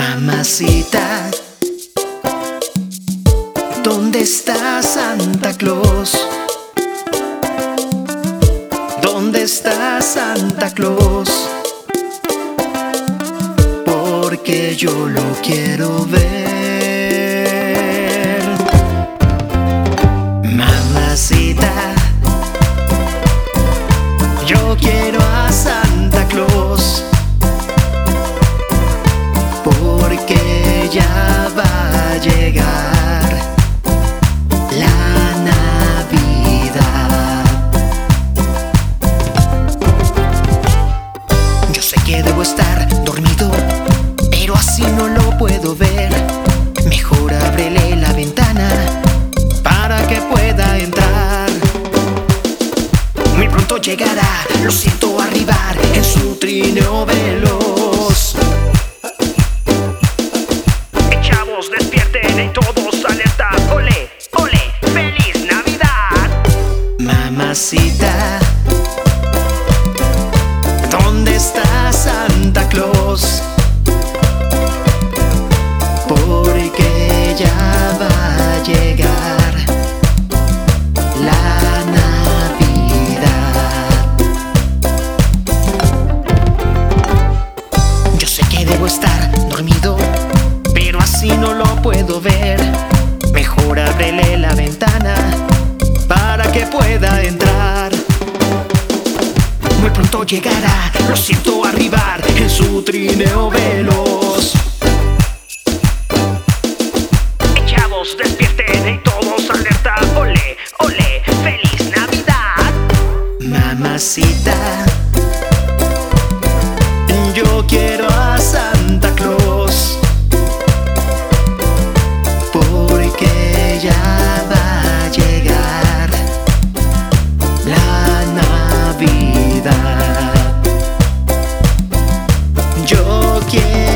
Mamacita, ¿dónde está Santa Claus? ¿Dónde está Santa Claus? Porque yo lo quiero ver. Debo estar dormido, pero así no lo puedo ver. Mejor ábrele la ventana para que pueda entrar. Muy pronto llegará, lo siento arribar en su trineo veloz. Chavos, despierten y todos alerta. Ole, ole, feliz Navidad. Mamacita, debo estar dormido, pero así no lo puedo ver. Mejor ábrele la ventana para que pueda entrar. Muy pronto llegará, lo siento arribar en su trineo veloz. Chavos, despierten y todos alerta. Ole, ole, feliz Navidad. Mamacita, yo quiero a Santa Claus. Porque ya va a llegar la Navidad. Yo quiero.